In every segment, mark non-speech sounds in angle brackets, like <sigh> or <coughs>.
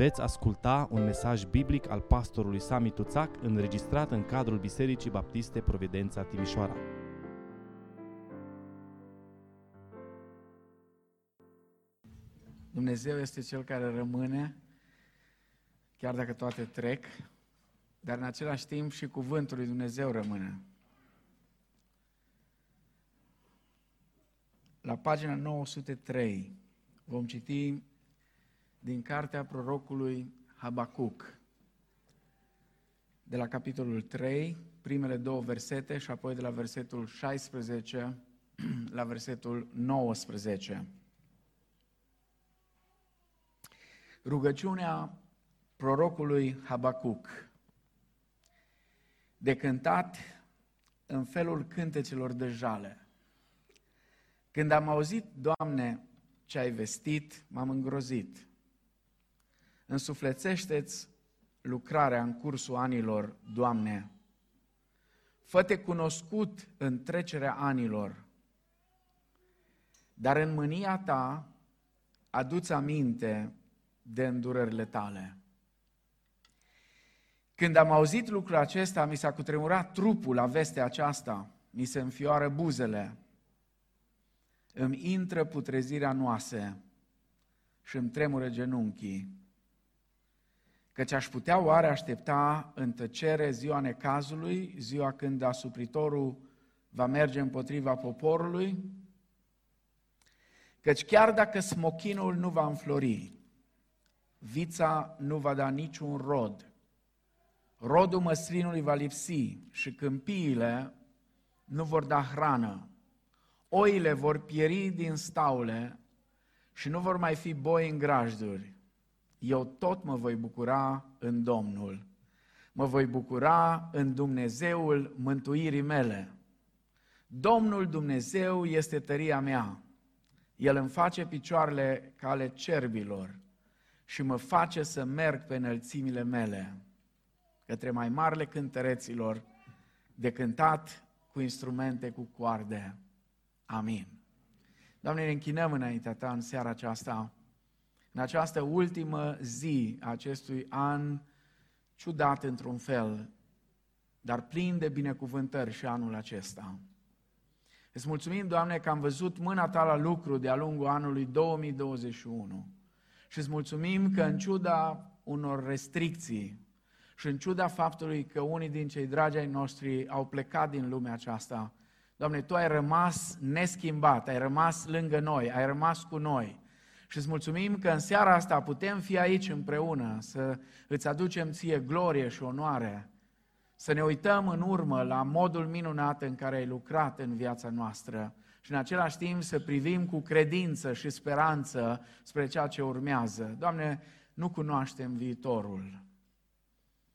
Veți asculta un mesaj biblic al pastorului Sami Tuțac înregistrat în cadrul Bisericii Baptiste Providența Timișoara. Dumnezeu este Cel care rămâne, chiar dacă toate trec, dar în același timp și cuvântul lui Dumnezeu rămâne. La pagina 903 vom citi din cartea prorocului Habacuc, de la capitolul 3, primele două versete și apoi de la versetul 16 <clears throat> la versetul 19. Rugăciunea prorocului Habacuc, de cântat în felul cântecelor de jale. Când am auzit, Doamne, ce ai vestit, m-am îngrozit. Însuflețește-ți lucrarea în cursul anilor, Doamne. Fă-te cunoscut în trecerea anilor, dar în mânia ta aduți aminte de îndurările tale. Când am auzit lucrul acesta, mi s-a cutremurat trupul la vestea aceasta, mi se înfioară buzele, îmi intră putrezirea noase și îmi tremură genunchii. Căci aș putea oare aștepta în tăcere ziua necazului, ziua când asupritorul va merge împotriva poporului? Căci chiar dacă smochinul nu va înflori, vița nu va da niciun rod, rodul măslinului va lipsi și câmpiile nu vor da hrană, oile vor pieri din staule și nu vor mai fi boi în grajduri, eu tot mă voi bucura în Domnul. Mă voi bucura în Dumnezeul mântuirii mele. Domnul Dumnezeu este tăria mea. El îmi face picioarele ca ale cerbilor și mă face să merg pe înălțimile mele, către mai marile cântăreților de cântat cu instrumente cu coarde. Amin. Doamne, ne închinăm înaintea Ta în seara aceasta în această ultimă zi a acestui an ciudat într-un fel, dar plin de binecuvântări și anul acesta. Îți mulțumim, Doamne, că am văzut mâna Ta la lucru de-a lungul anului 2021 și îți mulțumim că în ciuda unor restricții și în ciuda faptului că unii din cei dragi ai noștri au plecat din lumea aceasta, Doamne, Tu ai rămas neschimbat, ai rămas lângă noi, ai rămas cu noi și îți mulțumim că în seara asta putem fi aici împreună, să îți aducem ție glorie și onoare, să ne uităm în urmă la modul minunat în care ai lucrat în viața noastră și în același timp să privim cu credință și speranță spre ceea ce urmează. Doamne, nu cunoaștem viitorul,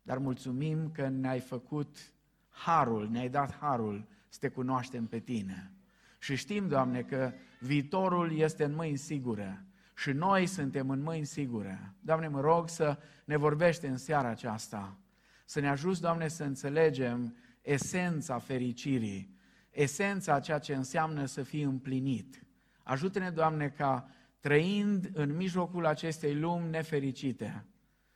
dar mulțumim că ne-ai făcut harul, ne-ai dat harul să te cunoaștem pe Tine. Și știm, Doamne, că viitorul este în mâini sigure și noi suntem în mâini sigure. Doamne, mă rog să ne vorbește în seara aceasta, să ne ajuți, Doamne, să înțelegem esența fericirii, esența a ceea ce înseamnă să fii împlinit. Ajută-ne, Doamne, ca trăind în mijlocul acestei lumi nefericite,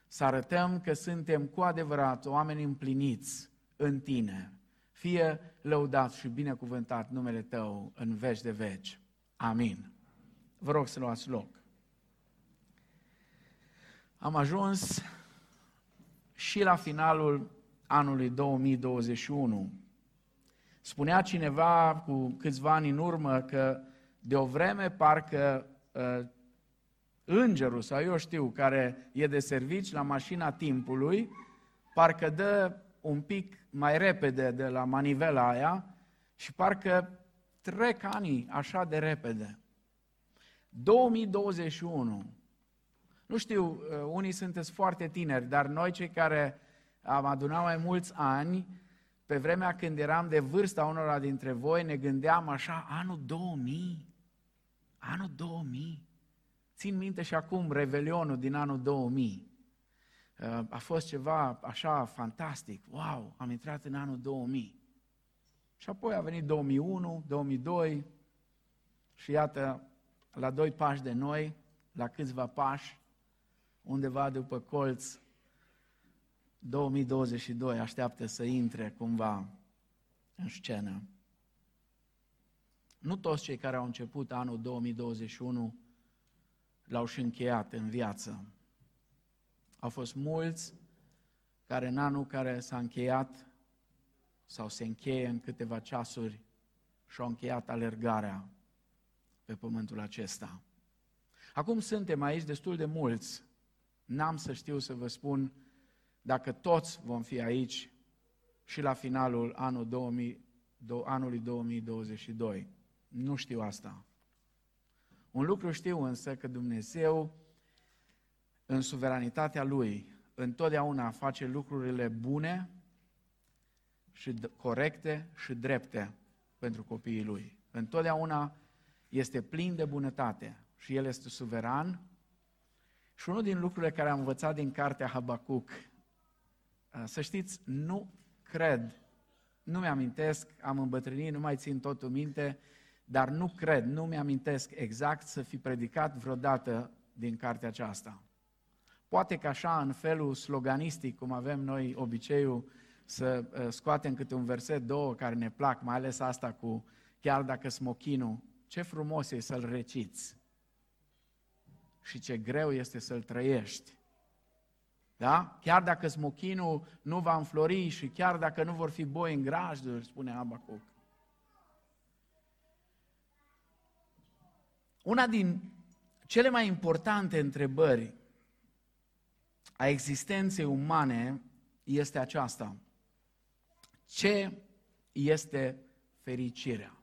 să arătăm că suntem cu adevărat oameni împliniți în Tine. Fie lăudat și binecuvântat numele Tău în veci de veci. Amin. Vă rog să luați loc. Am ajuns și la finalul anului 2021. Spunea cineva cu câțiva ani în urmă că de o vreme parcă uh, îngerul sau eu știu care e de servici la mașina timpului, parcă dă un pic mai repede de la manivela aia și parcă trec ani așa de repede. 2021 nu știu, uh, unii sunteți foarte tineri, dar noi cei care am adunat mai mulți ani, pe vremea când eram de vârsta unora dintre voi, ne gândeam așa, anul 2000, anul 2000. Țin minte și acum Revelionul din anul 2000. Uh, a fost ceva așa fantastic. Wow, am intrat în anul 2000. Și apoi a venit 2001, 2002 și iată, la doi pași de noi, la câțiva pași, undeva după colț, 2022 așteaptă să intre cumva în scenă. Nu toți cei care au început anul 2021 l-au și încheiat în viață. Au fost mulți care în anul care s-a încheiat sau se încheie în câteva ceasuri și-au încheiat alergarea pe pământul acesta. Acum suntem aici destul de mulți. N-am să știu să vă spun dacă toți vom fi aici și la finalul anul 2000, anului 2022. Nu știu asta. Un lucru știu însă că Dumnezeu, în suveranitatea Lui, întotdeauna face lucrurile bune și corecte și drepte pentru copiii Lui. Întotdeauna este plin de bunătate și El este suveran. Și unul din lucrurile care am învățat din cartea Habacuc, să știți, nu cred, nu mi-amintesc, am îmbătrânit, nu mai țin totul minte, dar nu cred, nu mi-amintesc exact să fi predicat vreodată din cartea aceasta. Poate că așa, în felul sloganistic, cum avem noi obiceiul să uh, scoatem câte un verset, două care ne plac, mai ales asta cu chiar dacă smochinul, ce frumos e să-l reciți și ce greu este să-l trăiești. Da? Chiar dacă smochinul nu va înflori și chiar dacă nu vor fi boi în grajduri, spune Abacuc. Una din cele mai importante întrebări a existenței umane este aceasta. Ce este fericirea?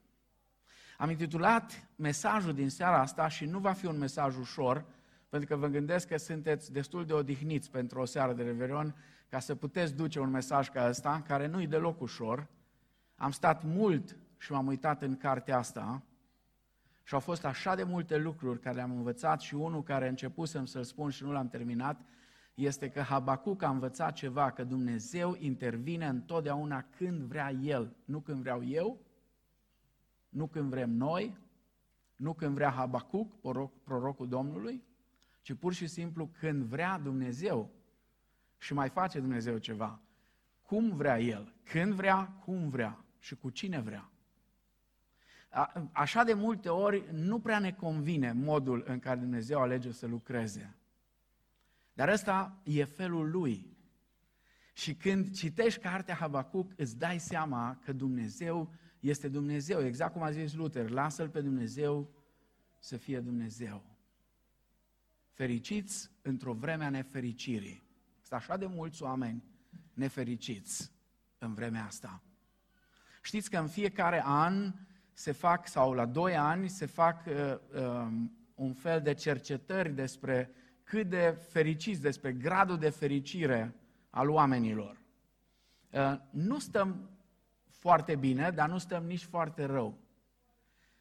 Am intitulat mesajul din seara asta și nu va fi un mesaj ușor, pentru că vă gândesc că sunteți destul de odihniți pentru o seară de Revelion ca să puteți duce un mesaj ca ăsta, care nu-i deloc ușor. Am stat mult și m-am uitat în cartea asta și au fost așa de multe lucruri care le-am învățat și unul care începusem să-l spun și nu l-am terminat, este că Habacuc a învățat ceva, că Dumnezeu intervine întotdeauna când vrea El, nu când vreau eu, nu când vrem noi, nu când vrea Habacuc, proroc, prorocul Domnului, ci pur și simplu când vrea Dumnezeu și mai face Dumnezeu ceva. Cum vrea El, când vrea, cum vrea și cu cine vrea. A, așa de multe ori nu prea ne convine modul în care Dumnezeu alege să lucreze. Dar ăsta e felul lui. Și când citești cartea Habacuc, îți dai seama că Dumnezeu este Dumnezeu. Exact cum a zis Luther, lasă-L pe Dumnezeu să fie Dumnezeu. Fericiți într-o vreme a nefericirii. Sunt așa de mulți oameni nefericiți în vremea asta. Știți că în fiecare an se fac, sau la doi ani, se fac uh, uh, un fel de cercetări despre cât de fericiți, despre gradul de fericire al oamenilor. Uh, nu stăm foarte bine, dar nu stăm nici foarte rău.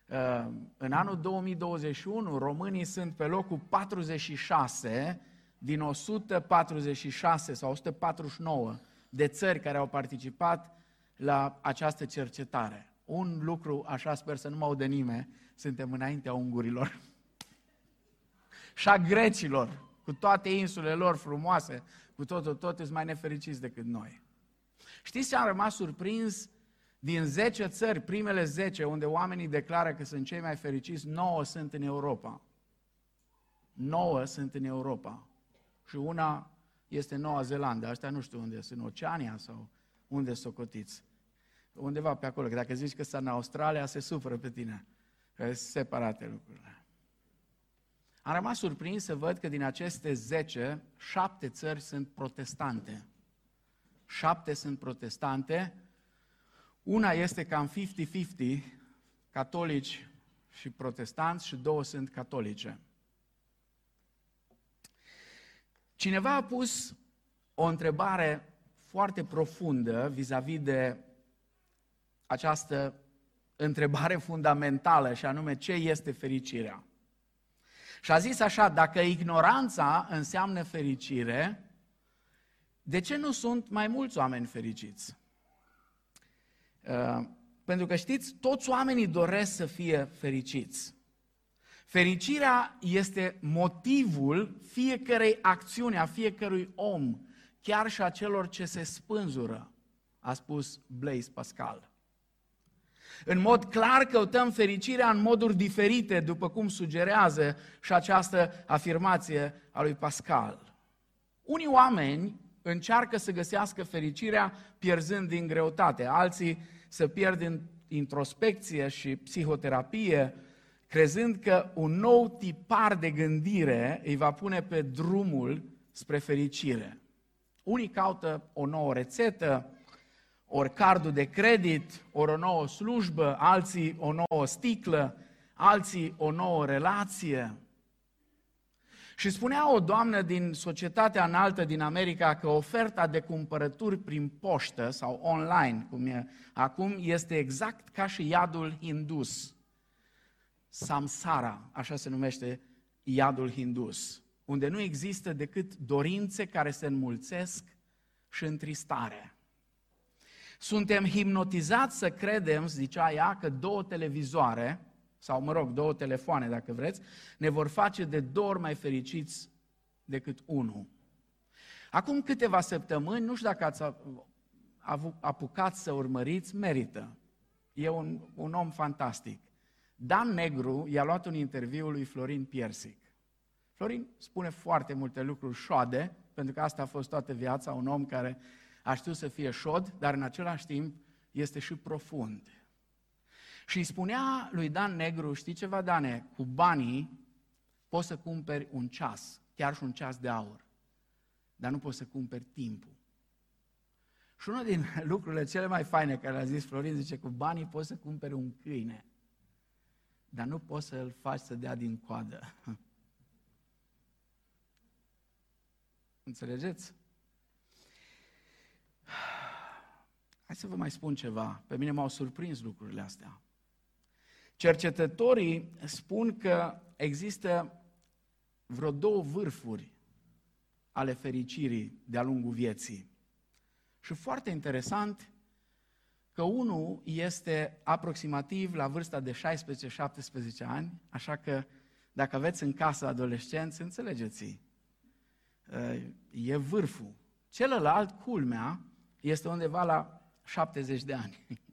Uh, în anul 2021, românii sunt pe locul 46 din 146 sau 149 de țări care au participat la această cercetare. Un lucru, așa sper să nu mă audă nimeni, suntem înaintea ungurilor <laughs> și a grecilor, cu toate insulele lor frumoase, cu totul, tot, sunt mai nefericiți decât noi. Știți ce am rămas surprins? Din 10 țări, primele 10, unde oamenii declară că sunt cei mai fericiți, 9 sunt în Europa. 9 sunt în Europa. Și una este Noua Zeelandă. Asta nu știu unde sunt, în Oceania sau unde socotiți. Undeva pe acolo. Că dacă zici că sunt în Australia, se suferă pe tine. Că sunt separate lucrurile. Am rămas surprins să văd că din aceste 10, 7 țări sunt protestante. 7 sunt protestante. Una este cam 50-50, catolici și protestanți și două sunt catolice. Cineva a pus o întrebare foarte profundă vis-a-vis de această întrebare fundamentală și anume ce este fericirea. Și a zis așa, dacă ignoranța înseamnă fericire, de ce nu sunt mai mulți oameni fericiți? Uh, pentru că știți, toți oamenii doresc să fie fericiți. Fericirea este motivul fiecărei acțiuni, a fiecărui om, chiar și a celor ce se spânzură, a spus Blaise Pascal. În mod clar căutăm fericirea în moduri diferite, după cum sugerează și această afirmație a lui Pascal. Unii oameni încearcă să găsească fericirea pierzând din greutate, alții să pierd în introspecție și psihoterapie, crezând că un nou tipar de gândire îi va pune pe drumul spre fericire. Unii caută o nouă rețetă, ori cardul de credit, ori o nouă slujbă, alții o nouă sticlă, alții o nouă relație. Și spunea o doamnă din societatea înaltă din America că oferta de cumpărături prin poștă sau online, cum e acum, este exact ca și iadul hindus. Samsara, așa se numește iadul hindus, unde nu există decât dorințe care se înmulțesc și întristare. Suntem hipnotizați să credem, zicea ea, că două televizoare, sau mă rog, două telefoane dacă vreți, ne vor face de două ori mai fericiți decât unul. Acum câteva săptămâni, nu știu dacă ați apucat să urmăriți, merită. E un, un om fantastic. Dan Negru i-a luat un interviu lui Florin Piersic. Florin spune foarte multe lucruri șoade, pentru că asta a fost toată viața, un om care a știut să fie șod, dar în același timp este și profund. Și îi spunea lui Dan Negru, știi ceva, Dane, cu banii poți să cumperi un ceas, chiar și un ceas de aur, dar nu poți să cumperi timpul. Și unul din <laughs> lucrurile cele mai faine care le-a zis Florin, zice, cu banii poți să cumperi un câine, dar nu poți să-l faci să dea din coadă. <laughs> Înțelegeți? <sighs> Hai să vă mai spun ceva. Pe mine m-au surprins lucrurile astea. Cercetătorii spun că există vreo două vârfuri ale fericirii de-a lungul vieții. Și foarte interesant că unul este aproximativ la vârsta de 16-17 ani, așa că dacă aveți în casă adolescenți, înțelegeți e vârful. Celălalt, culmea, este undeva la 70 de ani. <laughs>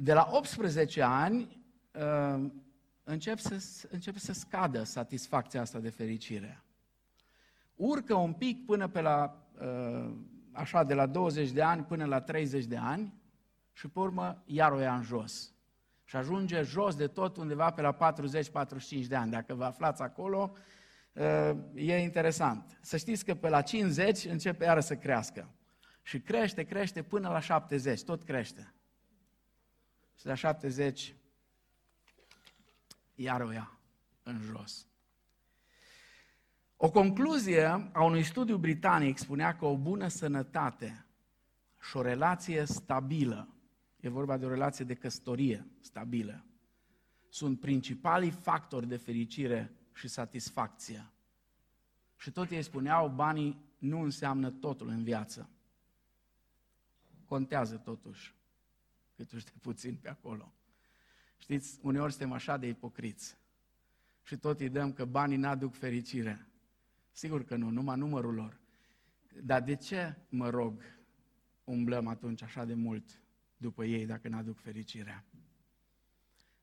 Ehm, de la 18 ani ehm, încep să, încep să scadă satisfacția asta de fericire. Urcă un pic până pe la, ehm, așa, de la 20 de ani până la 30 de ani și pe urmă iar o ia în jos. Și ajunge jos de tot undeva pe la 40-45 de ani. Dacă vă aflați acolo, e interesant. Să știți că pe la 50 începe iară să crească. Și crește, crește până la 70, tot crește. Și la 70 iar o ia în jos. O concluzie a unui studiu britanic spunea că o bună sănătate și o relație stabilă, e vorba de o relație de căsătorie stabilă, sunt principalii factori de fericire și satisfacție. Și tot ei spuneau, banii nu înseamnă totul în viață. Contează totuși cât de puțin pe acolo. Știți, uneori suntem așa de ipocriți și tot îi dăm că banii n-aduc fericire. Sigur că nu, numai numărul lor. Dar de ce, mă rog, umblăm atunci așa de mult după ei dacă n-aduc fericirea?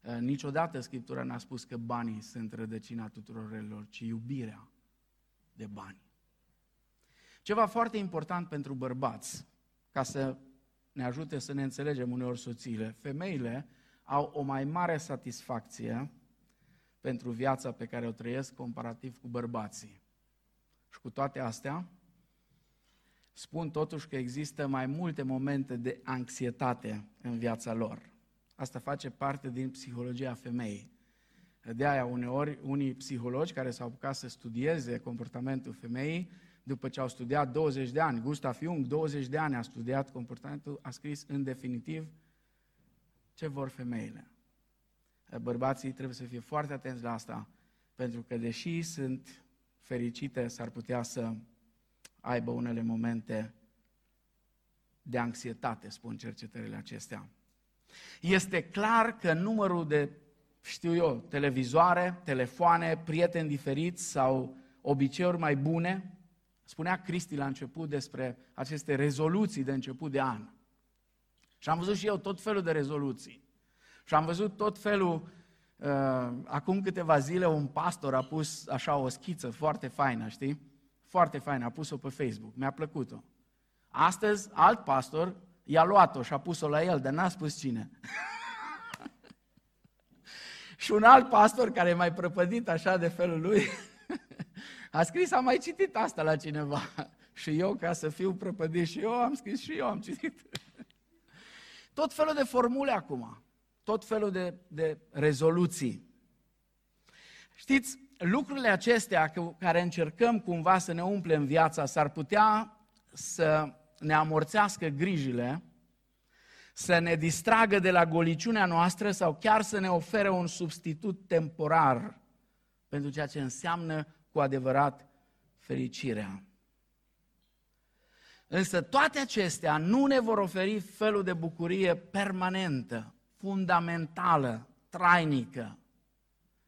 Uh, niciodată Scriptura n-a spus că banii sunt rădăcina tuturor relor, ci iubirea de bani. Ceva foarte important pentru bărbați, ca să ne ajute să ne înțelegem uneori soțiile. Femeile au o mai mare satisfacție pentru viața pe care o trăiesc comparativ cu bărbații. Și cu toate astea, spun totuși că există mai multe momente de anxietate în viața lor. Asta face parte din psihologia femeii. De aia uneori unii psihologi care s-au apucat să studieze comportamentul femeii, după ce au studiat 20 de ani, Gustav Jung 20 de ani a studiat comportamentul, a scris în definitiv ce vor femeile. Bărbații trebuie să fie foarte atenți la asta, pentru că deși sunt fericite, s-ar putea să aibă unele momente de anxietate, spun cercetările acestea. Este clar că numărul de știu eu, televizoare, telefoane, prieteni diferiți sau obiceiuri mai bune. Spunea Cristi la început despre aceste rezoluții de început de an. Și am văzut și eu tot felul de rezoluții. Și am văzut tot felul, uh, acum câteva zile un pastor a pus așa o schiță foarte faină, știi? Foarte faină, a pus-o pe Facebook, mi-a plăcut-o. Astăzi, alt pastor i-a luat-o și a pus-o la el, dar n-a spus cine. <laughs> și un alt pastor care e mai prăpădit așa de felul lui, <laughs> a scris, am mai citit asta la cineva. <laughs> și eu, ca să fiu prăpădit și eu, am scris și eu am citit. <laughs> Tot felul de formule acum, tot felul de, de rezoluții. Știți, lucrurile acestea care încercăm cumva să ne umplem viața, s-ar putea să ne amorțească grijile, să ne distragă de la goliciunea noastră sau chiar să ne ofere un substitut temporar pentru ceea ce înseamnă cu adevărat fericirea. Însă toate acestea nu ne vor oferi felul de bucurie permanentă, fundamentală, trainică,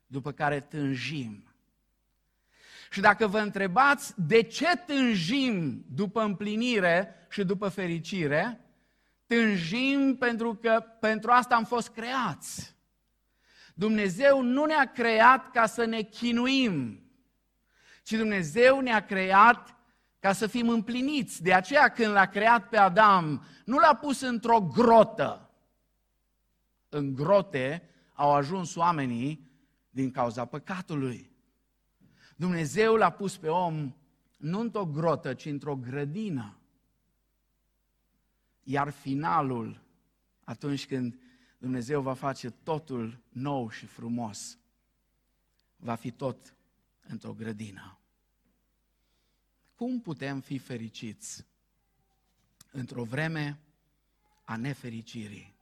după care tânjim. Și dacă vă întrebați de ce tânjim după împlinire și după fericire, tânjim pentru că pentru asta am fost creați. Dumnezeu nu ne-a creat ca să ne chinuim, ci Dumnezeu ne-a creat ca să fim împliniți. De aceea când l-a creat pe Adam, nu l-a pus într-o grotă. În grote au ajuns oamenii din cauza păcatului. Dumnezeu l-a pus pe om nu într-o grotă, ci într-o grădină. Iar finalul, atunci când Dumnezeu va face totul nou și frumos, va fi tot într-o grădină. Cum putem fi fericiți într-o vreme a nefericirii?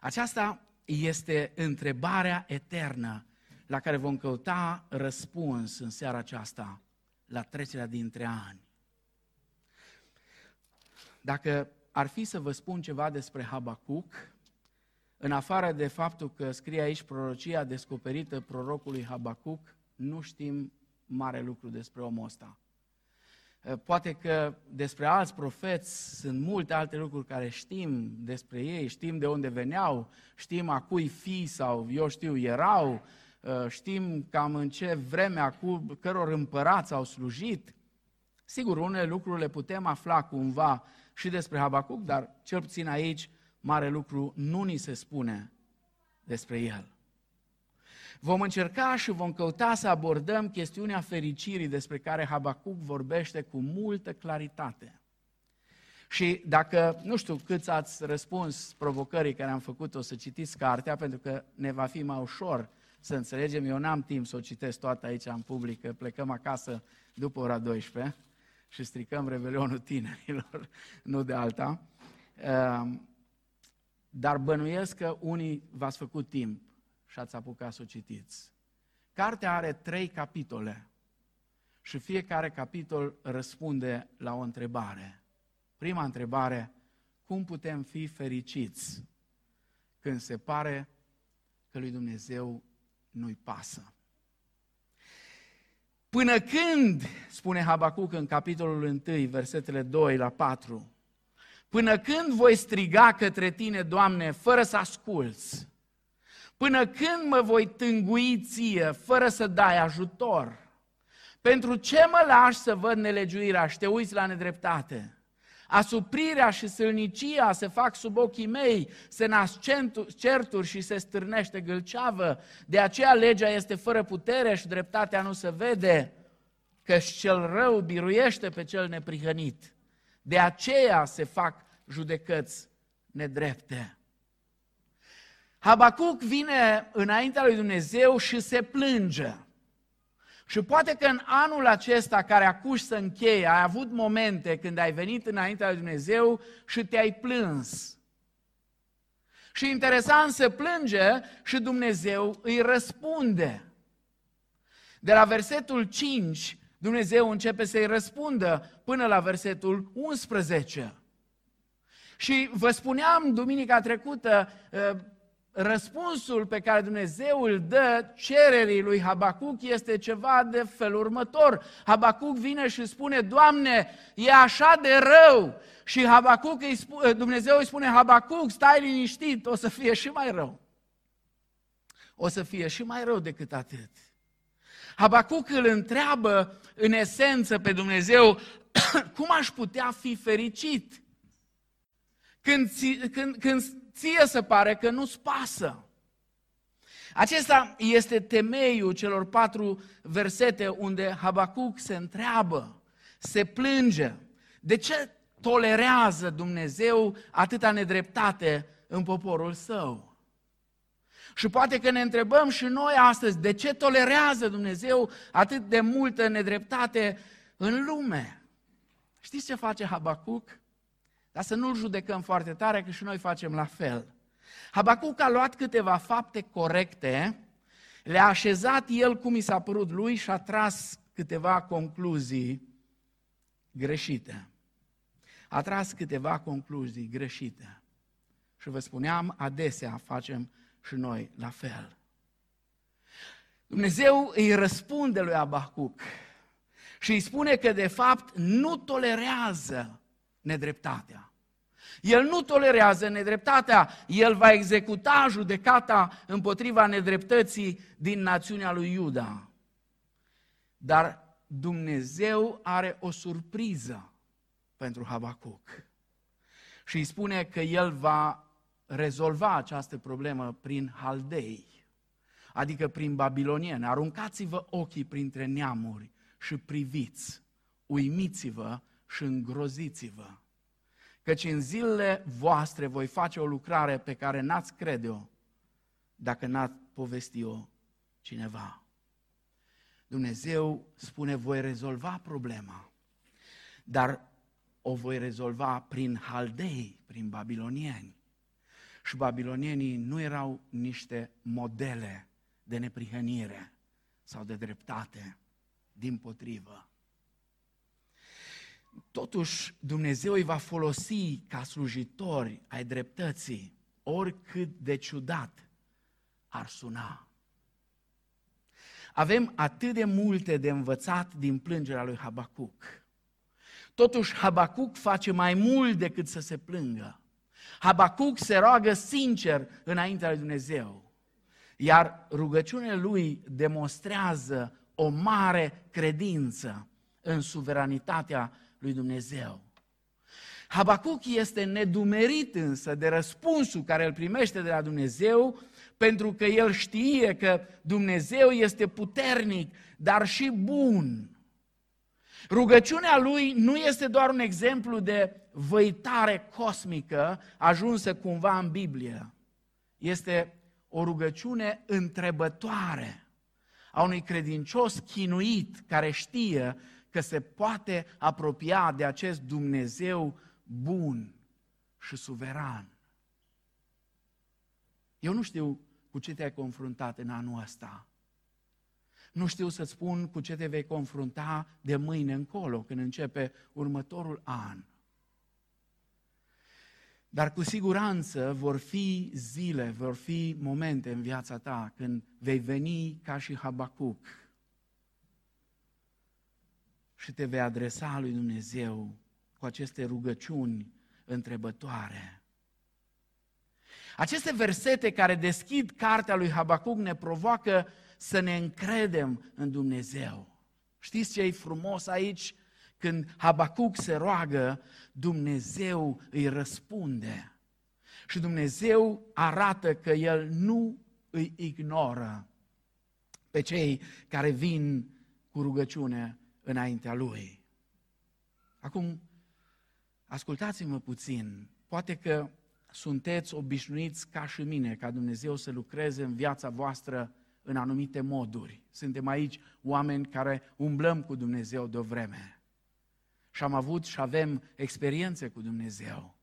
Aceasta este întrebarea eternă la care vom căuta răspuns în seara aceasta, la trecerea dintre ani. Dacă ar fi să vă spun ceva despre Habacuc, în afară de faptul că scrie aici prorocia descoperită prorocului Habacuc, nu știm mare lucru despre omul ăsta. Eh, poate că despre alți profeți sunt multe alte lucruri care știm despre ei, știm de unde veneau, știm a cui fi sau eu știu erau, eh, știm cam în ce vreme, a căror împărați au slujit. Sigur, unele lucruri le putem afla cumva și despre Habacuc, dar cel puțin aici mare lucru nu ni se spune despre el. Vom încerca și vom căuta să abordăm chestiunea fericirii despre care Habacuc vorbește cu multă claritate. Și dacă, nu știu câți ați răspuns provocării care am făcut-o să citiți cartea, pentru că ne va fi mai ușor să înțelegem, eu n-am timp să o citesc toată aici în public, că plecăm acasă după ora 12 și stricăm Revelionul tinerilor, <laughs> nu de alta. Ehm, dar bănuiesc că unii v-ați făcut timp și ați apucat să o citiți. Cartea are trei capitole și fiecare capitol răspunde la o întrebare. Prima întrebare, cum putem fi fericiți când se pare că lui Dumnezeu nu-i pasă? Până când, spune Habacuc în capitolul 1, versetele 2 la 4, până când voi striga către tine, Doamne, fără să asculți? Până când mă voi tângui ție, fără să dai ajutor? Pentru ce mă lași să văd nelegiuirea și te uiți la nedreptate? Asuprirea și sâlnicia se fac sub ochii mei, se nasc certuri și se stârnește gâlceavă. De aceea legea este fără putere și dreptatea nu se vede, că cel rău biruiește pe cel neprihănit. De aceea se fac judecăți nedrepte. Habacuc vine înaintea lui Dumnezeu și se plânge. Și poate că în anul acesta care acuși să încheie, ai avut momente când ai venit înaintea lui Dumnezeu și te-ai plâns. Și interesant, se plânge și Dumnezeu îi răspunde. De la versetul 5, Dumnezeu începe să-i răspundă până la versetul 11. Și vă spuneam duminica trecută, răspunsul pe care Dumnezeu îl dă cererii lui Habacuc este ceva de felul următor. Habacuc vine și spune, Doamne, e așa de rău. Și Habacuc îi spune, Dumnezeu îi spune, Habacuc, stai liniștit, o să fie și mai rău. O să fie și mai rău decât atât. Habacuc îl întreabă în esență pe Dumnezeu, <coughs> cum aș putea fi fericit? Când, când, când ție se pare că nu-ți pasă. Acesta este temeiul celor patru versete unde Habacuc se întreabă, se plânge. De ce tolerează Dumnezeu atâta nedreptate în poporul său? Și poate că ne întrebăm și noi astăzi, de ce tolerează Dumnezeu atât de multă nedreptate în lume? Știți ce face Habacuc? Dar să nu-l judecăm foarte tare, că și noi facem la fel. Habacuc a luat câteva fapte corecte, le-a așezat el cum i s-a părut lui și a tras câteva concluzii greșite. A tras câteva concluzii greșite. Și vă spuneam, adesea facem și noi la fel. Dumnezeu îi răspunde lui Abacuc și îi spune că de fapt nu tolerează nedreptatea. El nu tolerează nedreptatea, el va executa judecata împotriva nedreptății din națiunea lui Iuda. Dar Dumnezeu are o surpriză pentru Habacuc și îi spune că el va rezolva această problemă prin haldei, adică prin babilonieni. Aruncați-vă ochii printre neamuri și priviți, uimiți-vă și îngroziți-vă. Căci în zilele voastre voi face o lucrare pe care n-ați crede-o dacă n-ați povesti-o cineva. Dumnezeu spune, voi rezolva problema, dar o voi rezolva prin haldei, prin babilonieni. Și babilonienii nu erau niște modele de neprihănire sau de dreptate, din potrivă. Totuși, Dumnezeu îi va folosi ca slujitori ai dreptății, oricât de ciudat ar suna. Avem atât de multe de învățat din plângerea lui Habacuc. Totuși, Habacuc face mai mult decât să se plângă. Habacuc se roagă sincer înaintea lui Dumnezeu. Iar rugăciunea lui demonstrează o mare credință în suveranitatea lui Dumnezeu. Habacuc este nedumerit însă de răspunsul care îl primește de la Dumnezeu, pentru că el știe că Dumnezeu este puternic, dar și bun. Rugăciunea lui nu este doar un exemplu de văitare cosmică ajunsă cumva în Biblie. Este o rugăciune întrebătoare a unui credincios chinuit care știe că se poate apropia de acest Dumnezeu bun și suveran. Eu nu știu cu ce te-ai confruntat în anul ăsta. Nu știu să-ți spun cu ce te vei confrunta de mâine încolo, când începe următorul an. Dar cu siguranță vor fi zile, vor fi momente în viața ta când vei veni ca și Habacuc și te vei adresa lui Dumnezeu cu aceste rugăciuni întrebătoare. Aceste versete care deschid cartea lui Habacuc ne provoacă să ne încredem în Dumnezeu. Știți ce e frumos aici? Când Habacuc se roagă, Dumnezeu îi răspunde. Și Dumnezeu arată că El nu îi ignoră pe cei care vin cu rugăciune înaintea Lui. Acum, ascultați-mă puțin. Poate că sunteți obișnuiți ca și mine, ca Dumnezeu să lucreze în viața voastră în anumite moduri. Suntem aici oameni care umblăm cu Dumnezeu de o vreme. Și am avut și avem experiențe cu Dumnezeu.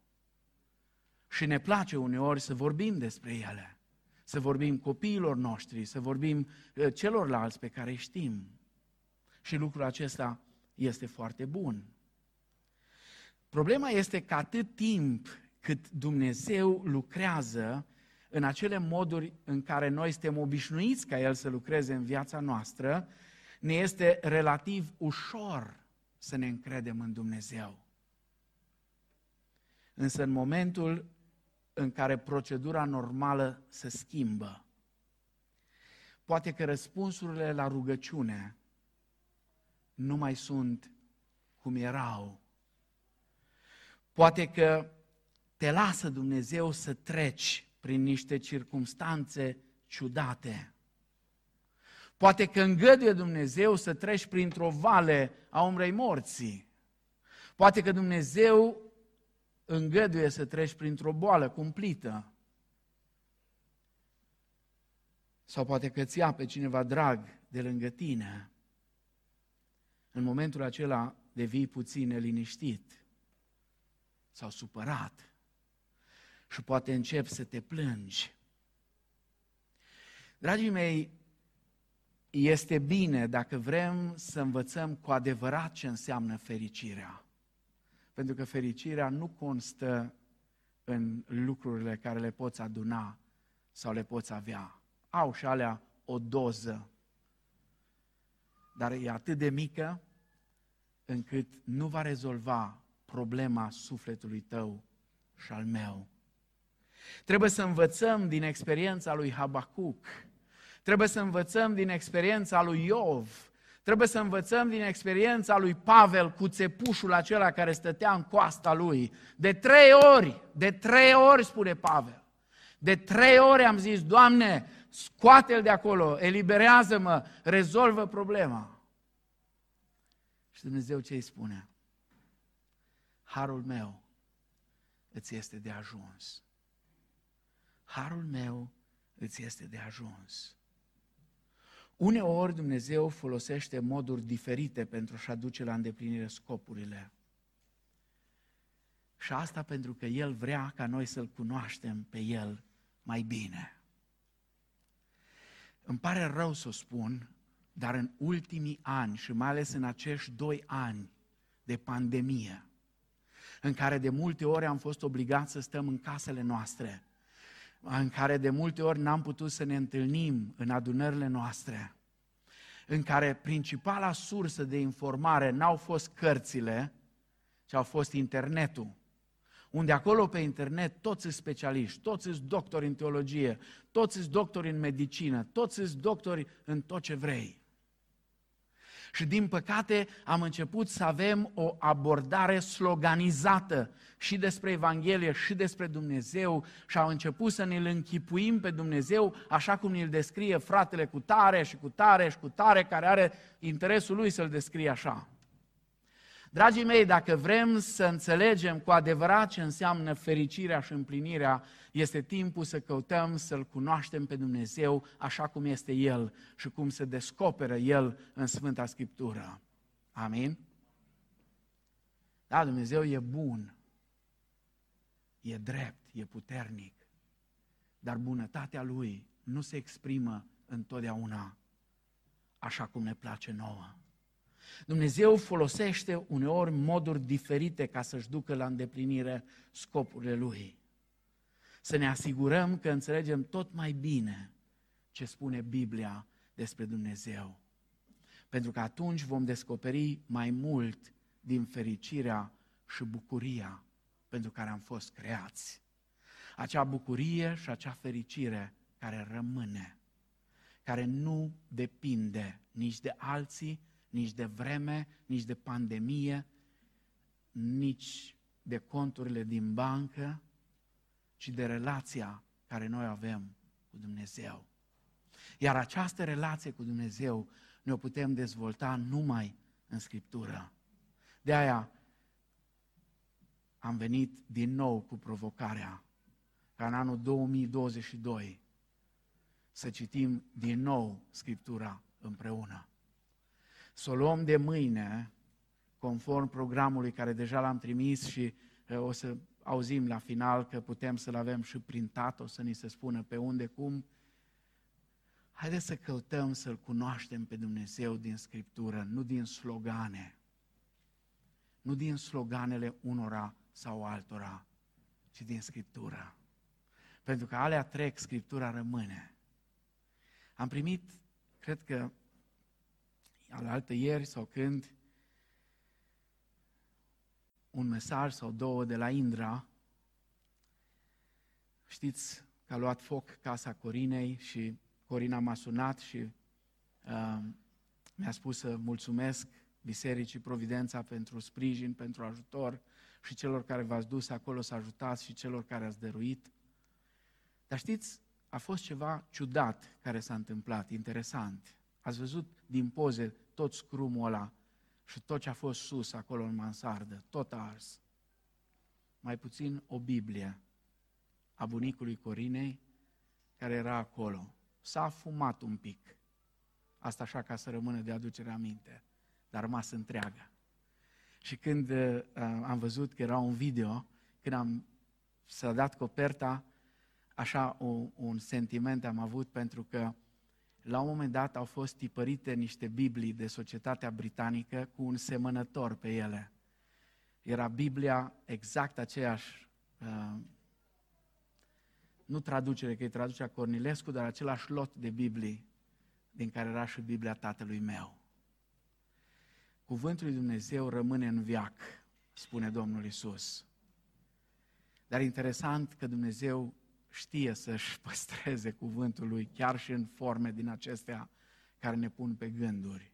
Și ne place uneori să vorbim despre ele. Să vorbim copiilor noștri, să vorbim uh, celorlalți pe care îi știm. Și lucrul acesta este foarte bun. Problema este că atât timp cât Dumnezeu lucrează, în acele moduri în care noi suntem obișnuiți ca El să lucreze în viața noastră, ne este relativ ușor să ne încredem în Dumnezeu. Însă în momentul în care procedura normală se schimbă, poate că răspunsurile la rugăciune nu mai sunt cum erau. Poate că te lasă Dumnezeu să treci prin niște circumstanțe ciudate. Poate că îngăduie Dumnezeu să treci printr-o vale a umbrei morții. Poate că Dumnezeu îngăduie să treci printr-o boală cumplită. Sau poate că ți ia pe cineva drag de lângă tine. În momentul acela devii puțin neliniștit sau supărat și poate începi să te plângi. Dragii mei, este bine dacă vrem să învățăm cu adevărat ce înseamnă fericirea. Pentru că fericirea nu constă în lucrurile care le poți aduna sau le poți avea. Au și alea o doză, dar e atât de mică încât nu va rezolva problema sufletului tău și al meu. Trebuie să învățăm din experiența lui Habacuc, trebuie să învățăm din experiența lui Iov, trebuie să învățăm din experiența lui Pavel cu țepușul acela care stătea în coasta lui. De trei ori, de trei ori, spune Pavel, de trei ori am zis, Doamne, scoate-l de acolo, eliberează-mă, rezolvă problema. Și Dumnezeu ce îi spune? Harul meu îți este de ajuns. Harul meu îți este de ajuns. Uneori Dumnezeu folosește moduri diferite pentru a-și aduce la îndeplinire scopurile. Și asta pentru că El vrea ca noi să-L cunoaștem pe El mai bine. Îmi pare rău să o spun, dar în ultimii ani și mai ales în acești doi ani de pandemie, în care de multe ori am fost obligați să stăm în casele noastre, în care de multe ori n-am putut să ne întâlnim în adunările noastre, în care principala sursă de informare n-au fost cărțile, ci au fost internetul. Unde acolo pe internet toți sunt specialiști, toți sunt doctori în teologie, toți sunt doctori în medicină, toți sunt doctori în tot ce vrei. Și din păcate am început să avem o abordare sloganizată și despre Evanghelie și despre Dumnezeu și am început să ne-L închipuim pe Dumnezeu așa cum ne-L descrie fratele cu tare și cu tare și cu tare care are interesul lui să-L descrie așa. Dragii mei, dacă vrem să înțelegem cu adevărat ce înseamnă fericirea și împlinirea, este timpul să căutăm să-L cunoaștem pe Dumnezeu așa cum este El și cum se descoperă El în Sfânta Scriptură. Amin? Da, Dumnezeu e bun, e drept, e puternic, dar bunătatea Lui nu se exprimă întotdeauna așa cum ne place nouă. Dumnezeu folosește uneori moduri diferite ca să-și ducă la îndeplinire scopurile Lui. Să ne asigurăm că înțelegem tot mai bine ce spune Biblia despre Dumnezeu. Pentru că atunci vom descoperi mai mult din fericirea și bucuria pentru care am fost creați. Acea bucurie și acea fericire care rămâne, care nu depinde nici de alții, nici de vreme, nici de pandemie, nici de conturile din bancă, ci de relația care noi avem cu Dumnezeu. Iar această relație cu Dumnezeu ne-o putem dezvolta numai în Scriptură. De aia am venit din nou cu provocarea ca în anul 2022 să citim din nou Scriptura împreună să o luăm de mâine, conform programului care deja l-am trimis și o să auzim la final că putem să-l avem și printat, o să ni se spună pe unde, cum. Haideți să căutăm să-L cunoaștem pe Dumnezeu din Scriptură, nu din slogane, nu din sloganele unora sau altora, ci din Scriptură. Pentru că alea trec, Scriptura rămâne. Am primit, cred că, al altă ieri sau când, un mesaj sau două de la Indra. Știți că a luat foc casa Corinei și Corina m-a sunat și uh, mi-a spus să mulțumesc Bisericii Providența pentru sprijin, pentru ajutor și celor care v-ați dus acolo să ajutați și celor care ați dăruit. Dar știți, a fost ceva ciudat care s-a întâmplat, interesant. Ați văzut din poze tot scrumul ăla și tot ce a fost sus acolo în mansardă, tot a ars. Mai puțin o Biblie a bunicului Corinei care era acolo. S-a fumat un pic. Asta așa ca să rămână de aducere aminte, dar rămas întreagă. Și când uh, am văzut că era un video, când am s-a dat coperta, așa un, un sentiment am avut pentru că la un moment dat au fost tipărite niște Biblii de societatea britanică cu un semănător pe ele. Era Biblia exact aceeași, uh, nu traducere, că e traducerea Cornilescu, dar același lot de Biblii din care era și Biblia tatălui meu. Cuvântul lui Dumnezeu rămâne în viac, spune Domnul Isus. Dar interesant că Dumnezeu știe să-și <laughs> păstreze cuvântul lui chiar și în forme din acestea care ne pun pe gânduri.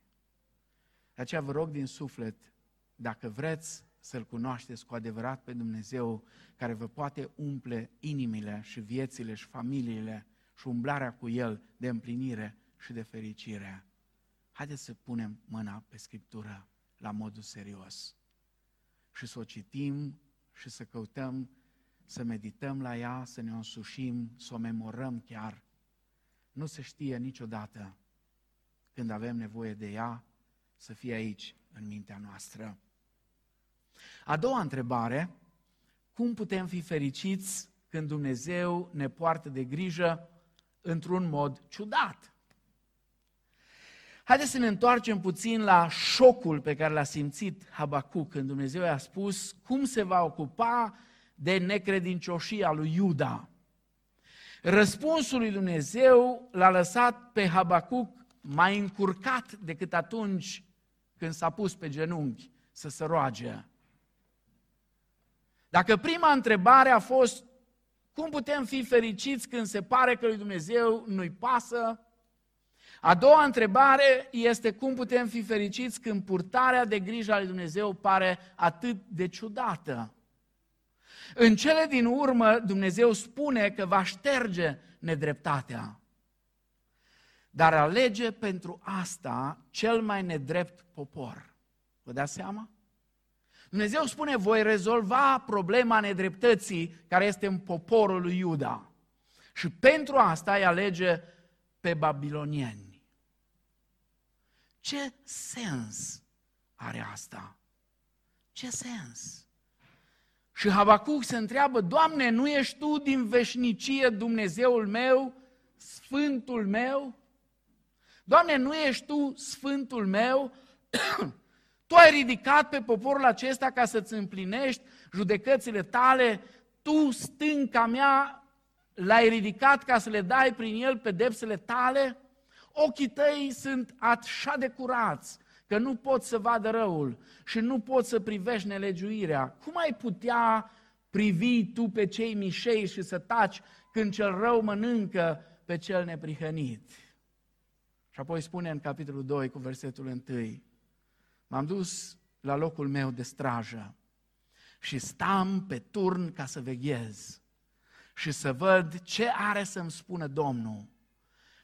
De aceea vă rog din suflet, dacă vreți să-L cunoașteți cu adevărat pe Dumnezeu, care vă poate umple inimile și viețile și familiile și umblarea cu El de împlinire și de fericire. Haideți să punem mâna pe Scriptură la modul serios și să o citim și să căutăm să medităm la ea, să ne însușim, să o memorăm chiar. Nu se știe niciodată când avem nevoie de ea să fie aici, în mintea noastră. A doua întrebare, cum putem fi fericiți când Dumnezeu ne poartă de grijă într-un mod ciudat? Haideți să ne întoarcem puțin la șocul pe care l-a simțit Habacuc când Dumnezeu i-a spus cum se va ocupa de necredincioșia lui Iuda. Răspunsul lui Dumnezeu l-a lăsat pe Habacuc mai încurcat decât atunci când s-a pus pe genunchi să se roage. Dacă prima întrebare a fost cum putem fi fericiți când se pare că lui Dumnezeu nu-i pasă, a doua întrebare este cum putem fi fericiți când purtarea de grijă a lui Dumnezeu pare atât de ciudată. În cele din urmă, Dumnezeu spune că va șterge nedreptatea. Dar alege pentru asta cel mai nedrept popor. Vă dați seama? Dumnezeu spune, voi rezolva problema nedreptății care este în poporul lui Iuda. Și pentru asta îi alege pe babilonieni. Ce sens are asta? Ce sens? Și Habacuc se întreabă, Doamne, nu ești Tu din veșnicie Dumnezeul meu, Sfântul meu? Doamne, nu ești Tu Sfântul meu? <clears throat> tu ai ridicat pe poporul acesta ca să-ți împlinești judecățile tale, Tu, stânca mea, l-ai ridicat ca să le dai prin el pedepsele tale? Ochii tăi sunt așa de curați că nu poți să vadă răul și nu poți să privești nelegiuirea, cum ai putea privi tu pe cei mișei și să taci când cel rău mănâncă pe cel neprihănit? Și apoi spune în capitolul 2 cu versetul 1, m-am dus la locul meu de strajă și stam pe turn ca să veghez și să văd ce are să-mi spună Domnul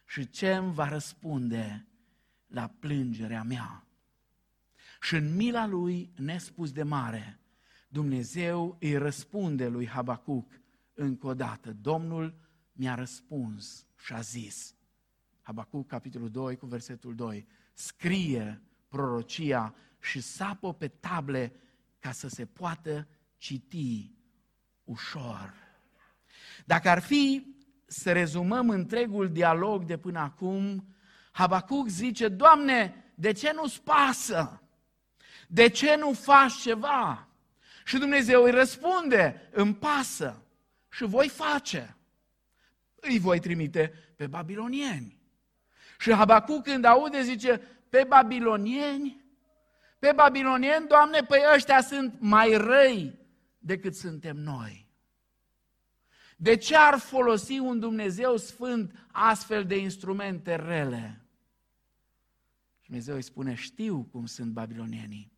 și ce îmi va răspunde la plângerea mea. Și în mila lui nespus de mare, Dumnezeu îi răspunde lui Habacuc încă o dată. Domnul mi-a răspuns și a zis, Habacuc, capitolul 2, cu versetul 2, scrie prorocia și sapă pe table ca să se poată citi ușor. Dacă ar fi să rezumăm întregul dialog de până acum, Habacuc zice, Doamne, de ce nu-ți pasă? De ce nu faci ceva? Și Dumnezeu îi răspunde, îmi pasă și voi face. Îi voi trimite pe babilonieni. Și Habacuc când aude zice, pe babilonieni? Pe babilonieni, Doamne, păi ăștia sunt mai răi decât suntem noi. De ce ar folosi un Dumnezeu sfânt astfel de instrumente rele? Și Dumnezeu îi spune, știu cum sunt babilonienii.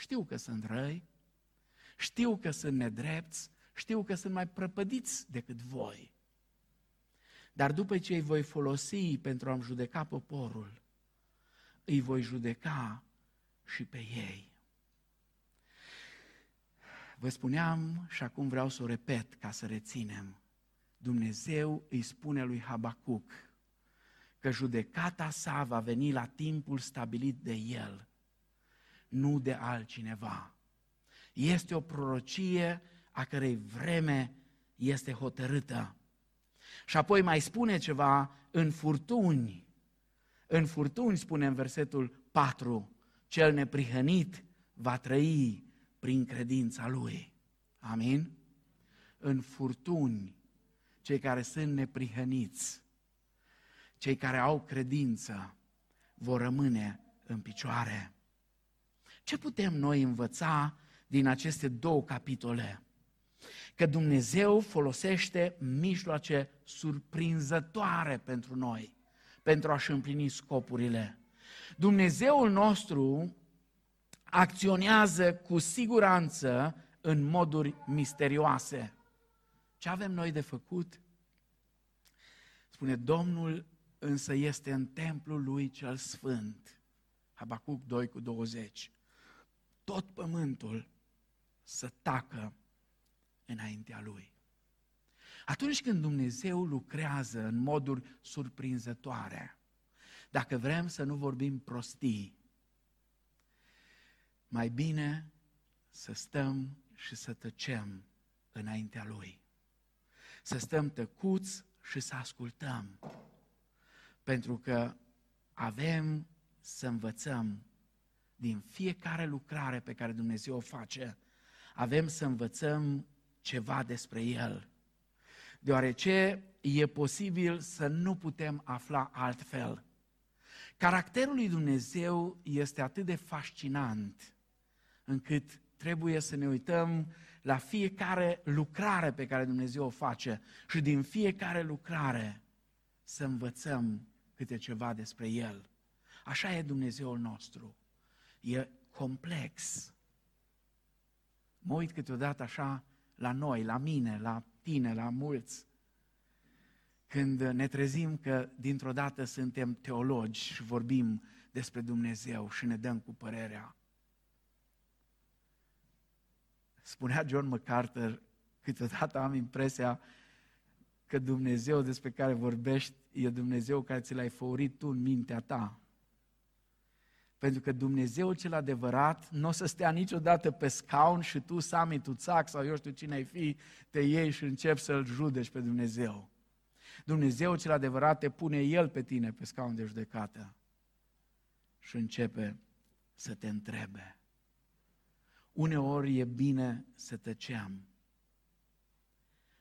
Știu că sunt răi, știu că sunt nedrepți, știu că sunt mai prăpădiți decât voi. Dar după ce îi voi folosi pentru a-mi judeca poporul, îi voi judeca și pe ei. Vă spuneam și acum vreau să o repet ca să reținem. Dumnezeu îi spune lui Habacuc că judecata sa va veni la timpul stabilit de el, nu de altcineva. Este o prorocie a cărei vreme este hotărâtă. Și apoi mai spune ceva în furtuni. În furtuni, spune în versetul 4, cel neprihănit va trăi prin credința lui. Amin? În furtuni, cei care sunt neprihăniți, cei care au credință, vor rămâne în picioare. Ce putem noi învăța din aceste două capitole? Că Dumnezeu folosește mijloace surprinzătoare pentru noi, pentru a-și împlini scopurile. Dumnezeul nostru acționează cu siguranță în moduri misterioase. Ce avem noi de făcut? Spune, Domnul însă este în templul lui cel sfânt. Habacuc 2 cu 20. Tot pământul să tacă înaintea lui. Atunci când Dumnezeu lucrează în moduri surprinzătoare, dacă vrem să nu vorbim prostii, mai bine să stăm și să tăcem înaintea Lui. Să stăm tăcuți și să ascultăm. Pentru că avem să învățăm din fiecare lucrare pe care Dumnezeu o face, avem să învățăm ceva despre El. Deoarece e posibil să nu putem afla altfel. Caracterul lui Dumnezeu este atât de fascinant încât trebuie să ne uităm la fiecare lucrare pe care Dumnezeu o face și din fiecare lucrare să învățăm câte ceva despre El. Așa e Dumnezeul nostru. E complex. Mă uit câteodată așa la noi, la mine, la tine, la mulți, când ne trezim că dintr-o dată suntem teologi și vorbim despre Dumnezeu și ne dăm cu părerea. Spunea John MacArthur, câteodată am impresia că Dumnezeu despre care vorbești e Dumnezeu care ți l-ai făurit tu în mintea ta. Pentru că Dumnezeu cel adevărat nu o să stea niciodată pe scaun și tu, Sami, tu țac sau eu știu cine ai fi, te iei și începi să-L judeci pe Dumnezeu. Dumnezeu cel adevărat te pune El pe tine pe scaun de judecată și începe să te întrebe uneori e bine să tăceam.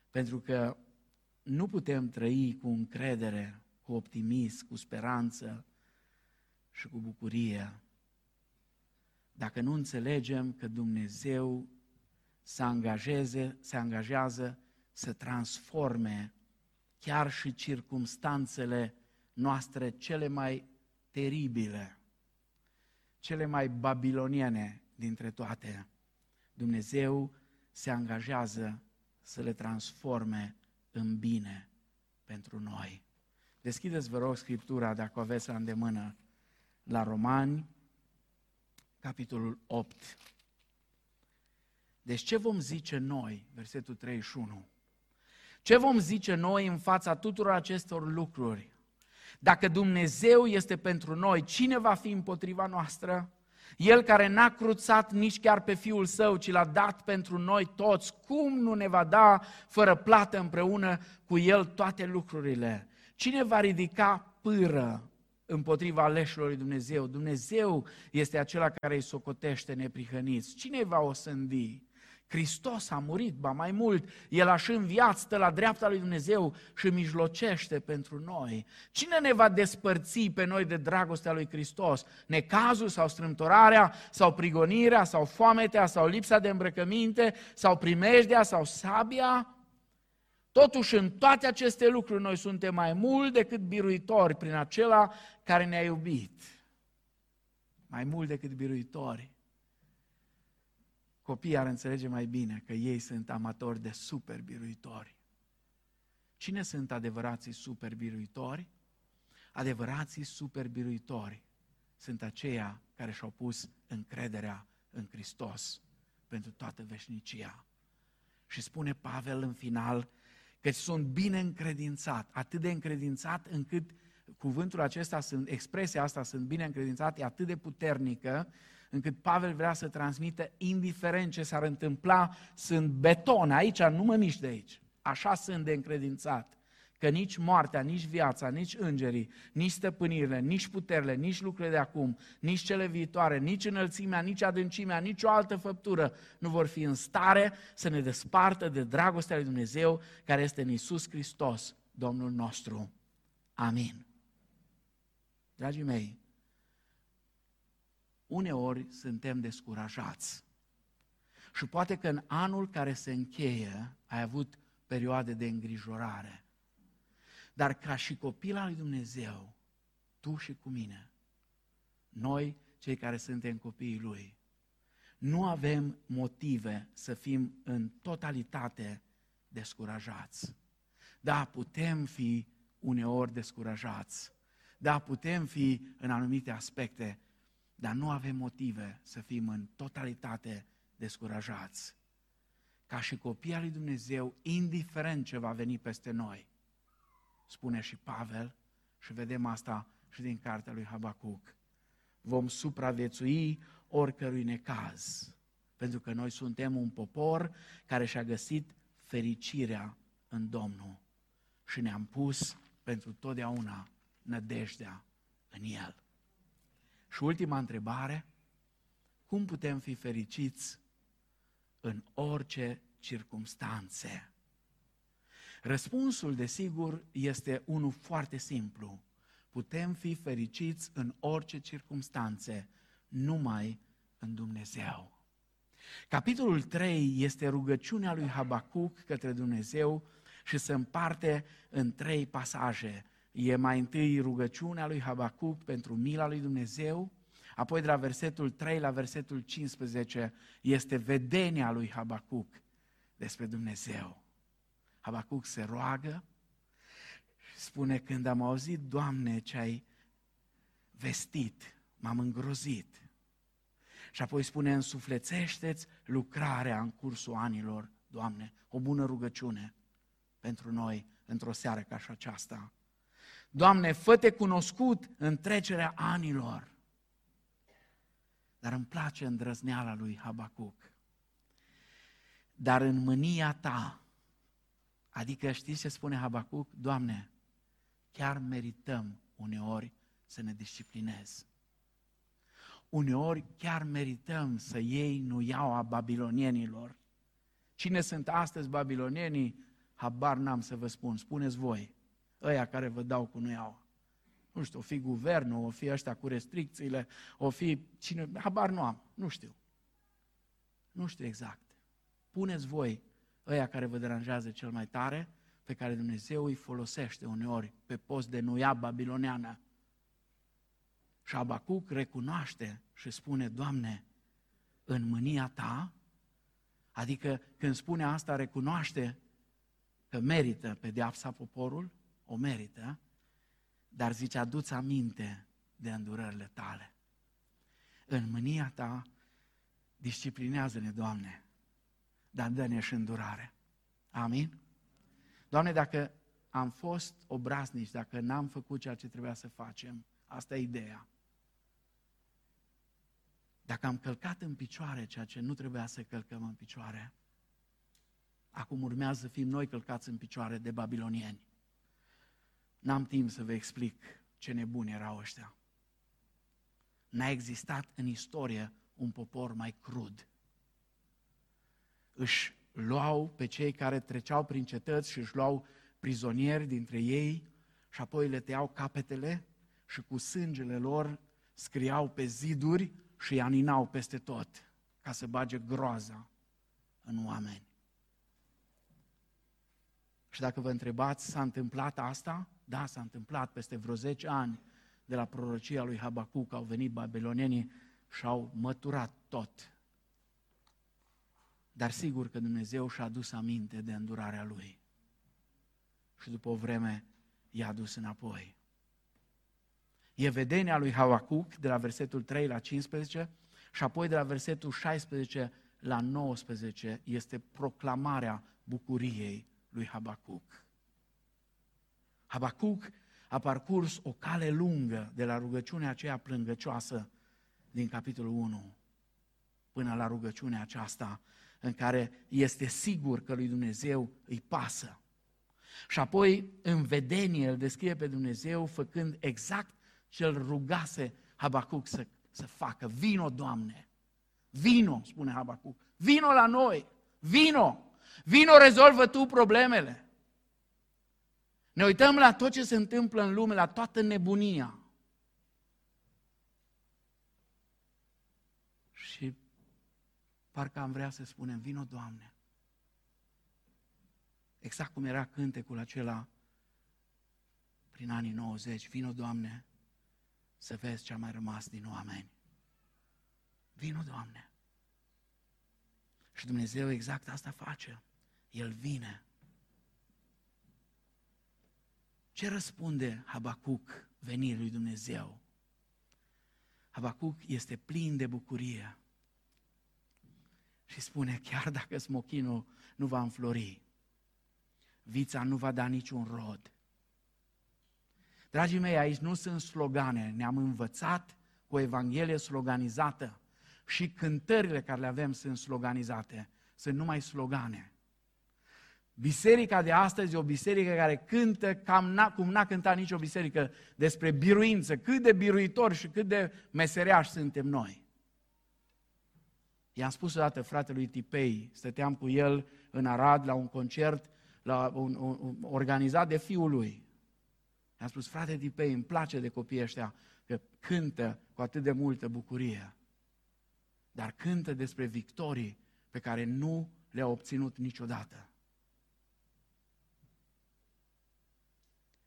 Pentru că nu putem trăi cu încredere, cu optimism, cu speranță și cu bucurie dacă nu înțelegem că Dumnezeu se angajeze, se angajează să transforme chiar și circumstanțele noastre cele mai teribile, cele mai babiloniene dintre toate. Dumnezeu se angajează să le transforme în bine pentru noi. Deschideți, vă rog, Scriptura, dacă o aveți la îndemână, la Romani, capitolul 8. Deci ce vom zice noi, versetul 31? Ce vom zice noi în fața tuturor acestor lucruri? Dacă Dumnezeu este pentru noi, cine va fi împotriva noastră? El care n-a cruțat nici chiar pe Fiul Său, ci l-a dat pentru noi toți, cum nu ne va da fără plată împreună cu El toate lucrurile? Cine va ridica pâră împotriva aleșilor lui Dumnezeu? Dumnezeu este acela care îi socotește neprihăniți. Cine va osândi? Hristos a murit, ba mai mult, El a și înviat, stă la dreapta lui Dumnezeu și mijlocește pentru noi. Cine ne va despărți pe noi de dragostea lui Hristos? Necazul sau strâmtorarea, sau prigonirea, sau foametea, sau lipsa de îmbrăcăminte, sau primejdea, sau sabia? Totuși, în toate aceste lucruri, noi suntem mai mult decât biruitori prin acela care ne-a iubit. Mai mult decât biruitori. Copiii ar înțelege mai bine că ei sunt amatori de super biruitori. Cine sunt adevărații super biruitori? Adevărații super biruitori sunt aceia care și-au pus încrederea în Hristos pentru toată veșnicia. Și spune Pavel în final că sunt bine încredințat, atât de încredințat încât cuvântul acesta, sunt, expresia asta, sunt bine încredințat, e atât de puternică încât Pavel vrea să transmită, indiferent ce s-ar întâmpla, sunt beton, aici nu mă mișc de aici. Așa sunt de încredințat că nici moartea, nici viața, nici îngerii, nici stăpânirile, nici puterile, nici lucrurile de acum, nici cele viitoare, nici înălțimea, nici adâncimea, nici o altă făptură nu vor fi în stare să ne despartă de dragostea lui Dumnezeu care este în Isus Hristos, Domnul nostru. Amin. Dragii mei, uneori suntem descurajați. Și poate că în anul care se încheie ai avut perioade de îngrijorare. Dar ca și copil al lui Dumnezeu, tu și cu mine, noi, cei care suntem copiii Lui, nu avem motive să fim în totalitate descurajați. Da, putem fi uneori descurajați. Da, putem fi în anumite aspecte, dar nu avem motive să fim în totalitate descurajați. Ca și copii al lui Dumnezeu, indiferent ce va veni peste noi, spune și Pavel, și vedem asta și din cartea lui Habacuc. Vom supraviețui oricărui necaz, pentru că noi suntem un popor care și-a găsit fericirea în Domnul și ne-am pus pentru totdeauna nădejdea în El. Și ultima întrebare, cum putem fi fericiți în orice circumstanțe? Răspunsul, desigur, este unul foarte simplu. Putem fi fericiți în orice circunstanțe, numai în Dumnezeu. Capitolul 3 este rugăciunea lui Habacuc către Dumnezeu și se împarte în trei pasaje. E mai întâi rugăciunea lui Habacuc pentru mila lui Dumnezeu, apoi de la versetul 3 la versetul 15 este vedenia lui Habacuc despre Dumnezeu. Habacuc se roagă și spune, când am auzit, Doamne, ce ai vestit, m-am îngrozit. Și apoi spune, însuflețește-ți lucrarea în cursul anilor, Doamne, o bună rugăciune pentru noi într-o seară ca și aceasta. Doamne, fă cunoscut în trecerea anilor. Dar îmi place îndrăzneala lui Habacuc. Dar în mânia ta Adică știți ce spune Habacuc? Doamne, chiar merităm uneori să ne disciplinez. Uneori chiar merităm să iei nu iau a babilonienilor. Cine sunt astăzi babilonienii? Habar n-am să vă spun, spuneți voi, ăia care vă dau cu nu iau. Nu știu, o fi guvernul, o fi ăștia cu restricțiile, o fi cine, habar nu am, nu știu. Nu știu exact. Puneți voi ăia care vă deranjează cel mai tare, pe care Dumnezeu îi folosește uneori pe post de nuia babiloneană. Și Abacuc recunoaște și spune, Doamne, în mânia Ta, adică când spune asta, recunoaște că merită pedeapsa poporul, o merită, dar zice, aduți aminte de îndurările tale. În mânia ta, disciplinează-ne, Doamne, dar dă-ne și îndurare. Amin? Doamne, dacă am fost obraznici, dacă n-am făcut ceea ce trebuia să facem, asta e ideea. Dacă am călcat în picioare ceea ce nu trebuia să călcăm în picioare, acum urmează să fim noi călcați în picioare de babilonieni. N-am timp să vă explic ce nebuni erau ăștia. N-a existat în istorie un popor mai crud își luau pe cei care treceau prin cetăți și își luau prizonieri dintre ei și apoi le tăiau capetele și cu sângele lor scriau pe ziduri și îi aninau peste tot ca să bage groaza în oameni. Și dacă vă întrebați, s-a întâmplat asta? Da, s-a întâmplat peste vreo 10 ani de la prorocia lui Habacuc, au venit babilonienii și au măturat tot. Dar sigur că Dumnezeu și-a adus aminte de îndurarea lui. Și după o vreme i-a adus înapoi. E vedenia lui Habacuc de la versetul 3 la 15 și apoi de la versetul 16 la 19 este proclamarea bucuriei lui Habacuc. Habacuc a parcurs o cale lungă de la rugăciunea aceea plângăcioasă din capitolul 1 până la rugăciunea aceasta în care este sigur că lui Dumnezeu îi pasă. Și apoi în vedenie îl descrie pe Dumnezeu făcând exact ce îl rugase Habacuc să, să facă. Vino, Doamne! Vino, spune Habacuc. Vino la noi! Vino! Vino, rezolvă tu problemele! Ne uităm la tot ce se întâmplă în lume, la toată nebunia. Și parcă am vrea să spunem, vino Doamne. Exact cum era cântecul acela prin anii 90, vino Doamne să vezi ce a mai rămas din oameni. Vino Doamne. Și Dumnezeu exact asta face. El vine Ce răspunde Habacuc venirii lui Dumnezeu? Habacuc este plin de bucurie și spune, chiar dacă smochinul nu va înflori, vița nu va da niciun rod. Dragii mei, aici nu sunt slogane, ne-am învățat cu o Evanghelie sloganizată și cântările care le avem sunt sloganizate, sunt numai slogane. Biserica de astăzi e o biserică care cântă cam n-a, cum n-a cântat nicio biserică despre biruință, cât de biruitori și cât de meseriași suntem noi. I-am spus odată fratelui Tipei, stăteam cu el în Arad la un concert la un, un, un, organizat de fiul lui. I-am spus, frate Tipei, îmi place de copiii ăștia că cântă cu atât de multă bucurie, dar cântă despre victorii pe care nu le-a obținut niciodată.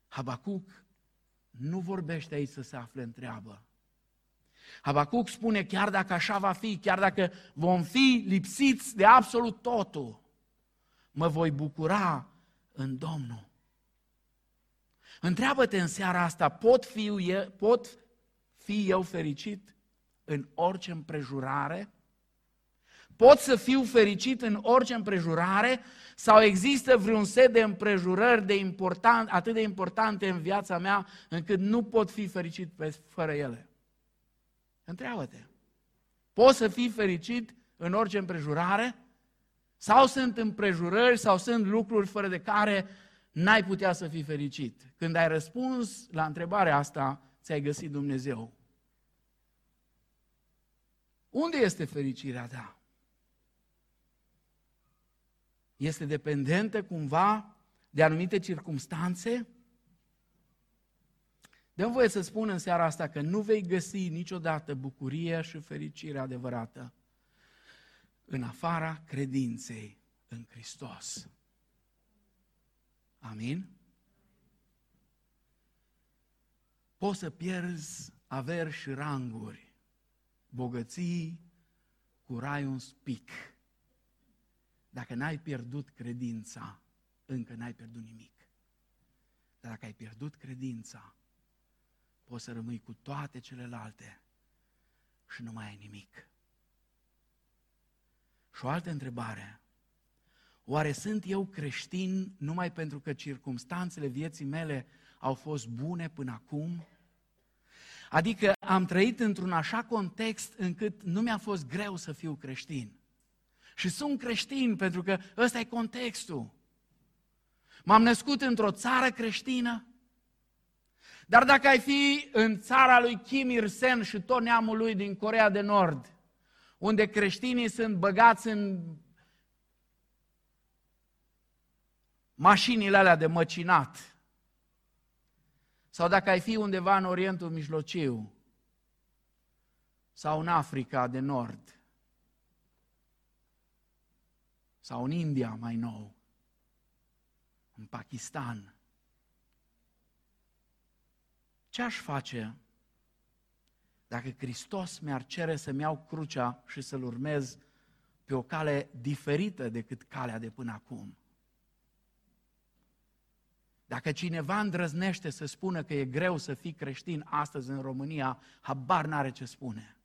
Habacuc nu vorbește aici să se afle în treabă. Habacuc spune, chiar dacă așa va fi, chiar dacă vom fi lipsiți de absolut totul, mă voi bucura în Domnul. Întreabă-te în seara asta, pot fi, pot fi eu fericit în orice împrejurare? Pot să fiu fericit în orice împrejurare sau există vreun set de împrejurări de important, atât de importante în viața mea încât nu pot fi fericit pe, fără ele? Întreabă-te. Poți să fii fericit în orice împrejurare? Sau sunt împrejurări sau sunt lucruri fără de care n-ai putea să fii fericit? Când ai răspuns la întrebarea asta, ți-ai găsit Dumnezeu. Unde este fericirea ta? este dependentă cumva de anumite circumstanțe? Dăm voie să spun în seara asta că nu vei găsi niciodată bucurie și fericire adevărată în afara credinței în Hristos. Amin? Poți să pierzi averi și ranguri, bogății cu rai un spic dacă n-ai pierdut credința, încă n-ai pierdut nimic. Dar dacă ai pierdut credința, poți să rămâi cu toate celelalte și nu mai ai nimic. Și o altă întrebare. Oare sunt eu creștin numai pentru că circumstanțele vieții mele au fost bune până acum? Adică am trăit într-un așa context încât nu mi-a fost greu să fiu creștin. Și sunt creștin pentru că ăsta e contextul. M-am născut într-o țară creștină, dar dacă ai fi în țara lui Kim Il-sen și tot neamul lui din Corea de Nord, unde creștinii sunt băgați în mașinile alea de măcinat, sau dacă ai fi undeva în Orientul Mijlociu, sau în Africa de Nord, sau în India mai nou, în Pakistan, ce aș face dacă Hristos mi-ar cere să-mi iau crucea și să-L urmez pe o cale diferită decât calea de până acum? Dacă cineva îndrăznește să spună că e greu să fii creștin astăzi în România, habar n-are ce spune.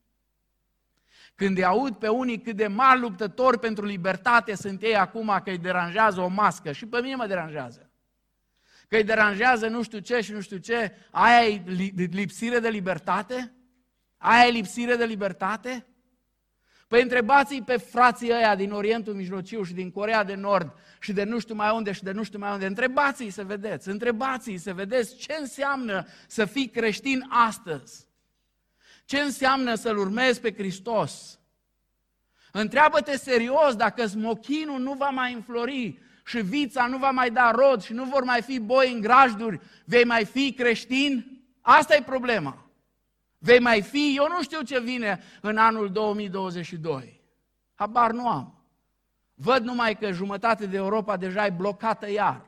Când îi aud pe unii cât de mari luptători pentru libertate sunt ei acum că îi deranjează o mască, și pe mine mă deranjează. Că îi deranjează nu știu ce și nu știu ce, aia e lipsire de libertate? Aia e lipsire de libertate? Păi întrebați-i pe frații ăia din Orientul Mijlociu și din Corea de Nord și de nu știu mai unde și de nu știu mai unde. Întrebați-i să vedeți, întrebați-i să vedeți ce înseamnă să fii creștin astăzi. Ce înseamnă să-L urmezi pe Hristos? Întreabă-te serios dacă smochinul nu va mai înflori și vița nu va mai da rod și nu vor mai fi boi în grajduri, vei mai fi creștin? Asta e problema. Vei mai fi? Eu nu știu ce vine în anul 2022. Habar nu am. Văd numai că jumătate de Europa deja e blocată iar.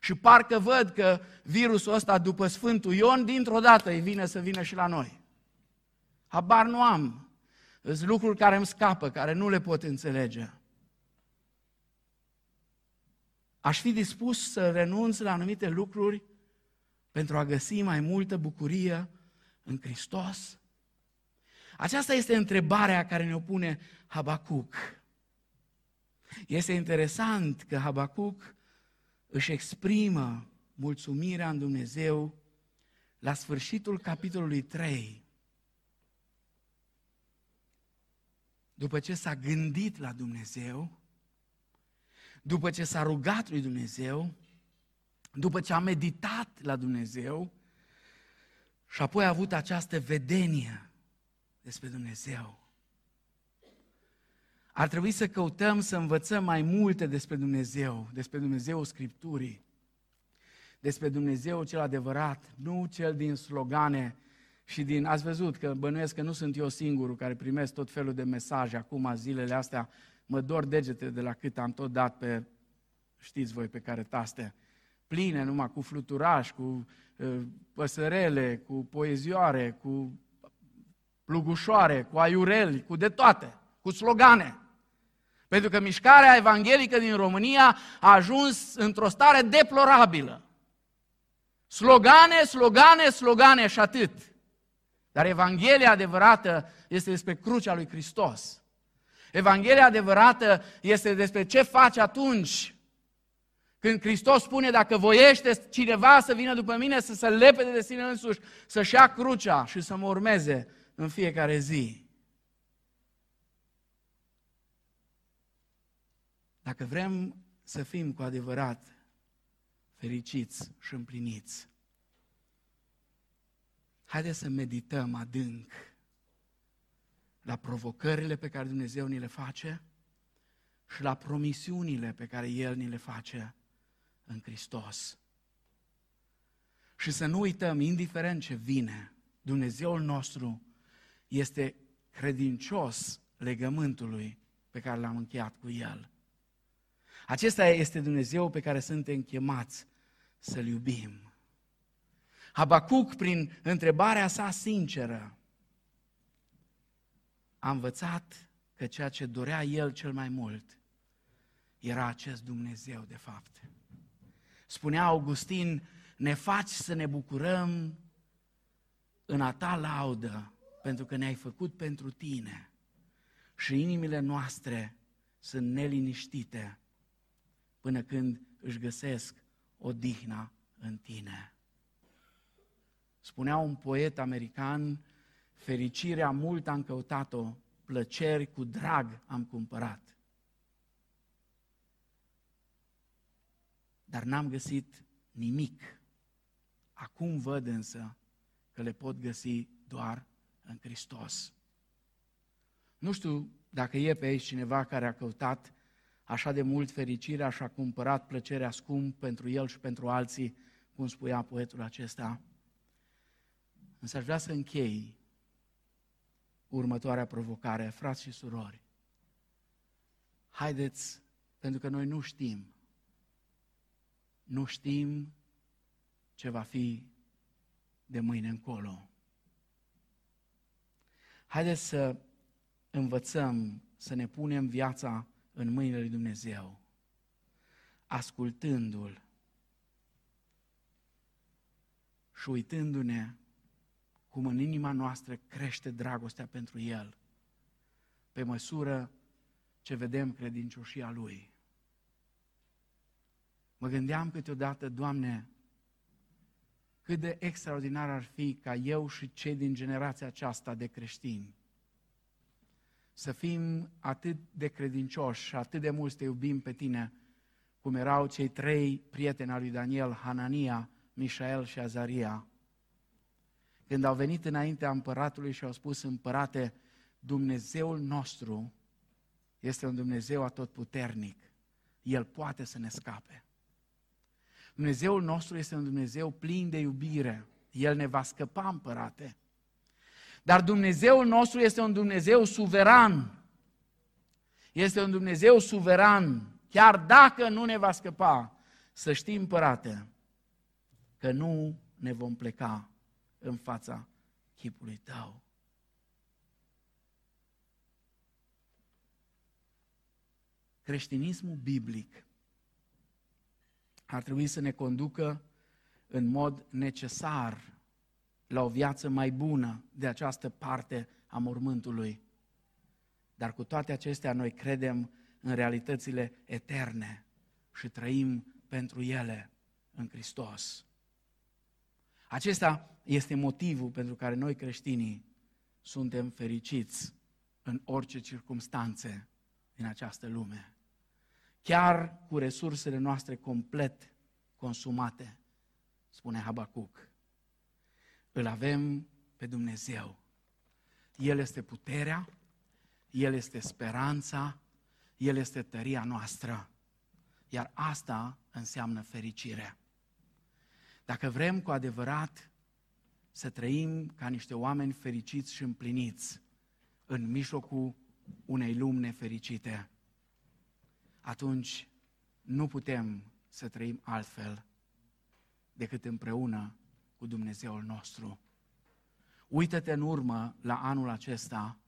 Și parcă văd că virusul ăsta după Sfântul Ion, dintr-o dată îi vine să vină și la noi. Habar nu am. Sunt lucruri care îmi scapă, care nu le pot înțelege. Aș fi dispus să renunț la anumite lucruri pentru a găsi mai multă bucurie în Hristos? Aceasta este întrebarea care ne-o pune Habacuc. Este interesant că Habacuc își exprimă mulțumirea în Dumnezeu la sfârșitul capitolului 3. După ce s-a gândit la Dumnezeu, după ce s-a rugat lui Dumnezeu, după ce a meditat la Dumnezeu și apoi a avut această vedenie despre Dumnezeu. Ar trebui să căutăm să învățăm mai multe despre Dumnezeu, despre Dumnezeu Scripturii, despre Dumnezeu cel adevărat, nu cel din slogane și din... Ați văzut că bănuiesc că nu sunt eu singurul care primesc tot felul de mesaje acum, zilele astea, mă dor degetele de la cât am tot dat pe, știți voi pe care taste, pline numai cu fluturaș, cu uh, păsărele, cu poezioare, cu plugușoare, cu aiureli, cu de toate, cu slogane. Pentru că mișcarea evanghelică din România a ajuns într-o stare deplorabilă. Slogane, slogane, slogane și atât. Dar Evanghelia adevărată este despre crucea lui Hristos. Evanghelia adevărată este despre ce faci atunci când Hristos spune, dacă voiește cineva să vină după mine, să se lepede de sine însuși, să-și ia crucea și să mă urmeze în fiecare zi. Dacă vrem să fim cu adevărat fericiți și împliniți, haideți să medităm adânc la provocările pe care Dumnezeu ni le face și la promisiunile pe care El ni le face în Hristos. Și să nu uităm, indiferent ce vine, Dumnezeul nostru este credincios legământului pe care l-am încheiat cu El. Acesta este Dumnezeu pe care suntem chemați să-L iubim. Habacuc, prin întrebarea sa sinceră, a învățat că ceea ce dorea el cel mai mult era acest Dumnezeu, de fapt. Spunea Augustin, ne faci să ne bucurăm în a ta laudă, pentru că ne-ai făcut pentru tine și inimile noastre sunt neliniștite până când își găsesc odihna în tine. Spunea un poet american, fericirea mult am căutat-o, plăceri cu drag am cumpărat. dar n-am găsit nimic. Acum văd însă că le pot găsi doar în Hristos. Nu știu dacă e pe aici cineva care a căutat așa de mult fericirea și a cumpărat plăcerea scump pentru el și pentru alții, cum spunea poetul acesta. Însă aș vrea să închei următoarea provocare, frați și surori. Haideți, pentru că noi nu știm, nu știm ce va fi de mâine încolo. Haideți să învățăm să ne punem viața în mâinile lui Dumnezeu, ascultându-L și uitându-ne cum în inima noastră crește dragostea pentru El, pe măsură ce vedem credincioșia Lui. Mă gândeam câteodată, Doamne, cât de extraordinar ar fi ca eu și cei din generația aceasta de creștini să fim atât de credincioși și atât de mult să te iubim pe tine, cum erau cei trei prieteni al lui Daniel, Hanania, Mișael și Azaria. Când au venit înaintea împăratului și au spus, împărate, Dumnezeul nostru este un Dumnezeu atotputernic. El poate să ne scape. Dumnezeul nostru este un Dumnezeu plin de iubire. El ne va scăpa, împărate. Dar Dumnezeul nostru este un Dumnezeu suveran. Este un Dumnezeu suveran. Chiar dacă nu ne va scăpa, să știm, împărate, că nu ne vom pleca în fața chipului tău. Creștinismul biblic ar trebui să ne conducă în mod necesar la o viață mai bună de această parte a mormântului. Dar cu toate acestea noi credem în realitățile eterne și trăim pentru ele în Hristos. Acesta este motivul pentru care noi creștinii suntem fericiți în orice circunstanțe din această lume. Chiar cu resursele noastre complet consumate, spune Habacuc îl avem pe Dumnezeu. El este puterea, El este speranța, El este tăria noastră. Iar asta înseamnă fericire. Dacă vrem cu adevărat să trăim ca niște oameni fericiți și împliniți în mijlocul unei lumi nefericite, atunci nu putem să trăim altfel decât împreună cu Dumnezeul nostru. Uită-te în urmă la anul acesta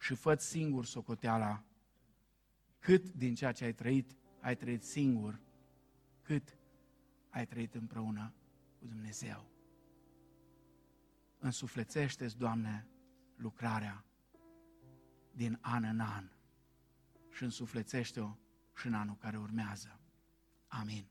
și fă singur socoteala cât din ceea ce ai trăit, ai trăit singur, cât ai trăit împreună cu Dumnezeu. Însuflețește-ți, Doamne, lucrarea din an în an și însuflețește-o și în anul care urmează. Amin.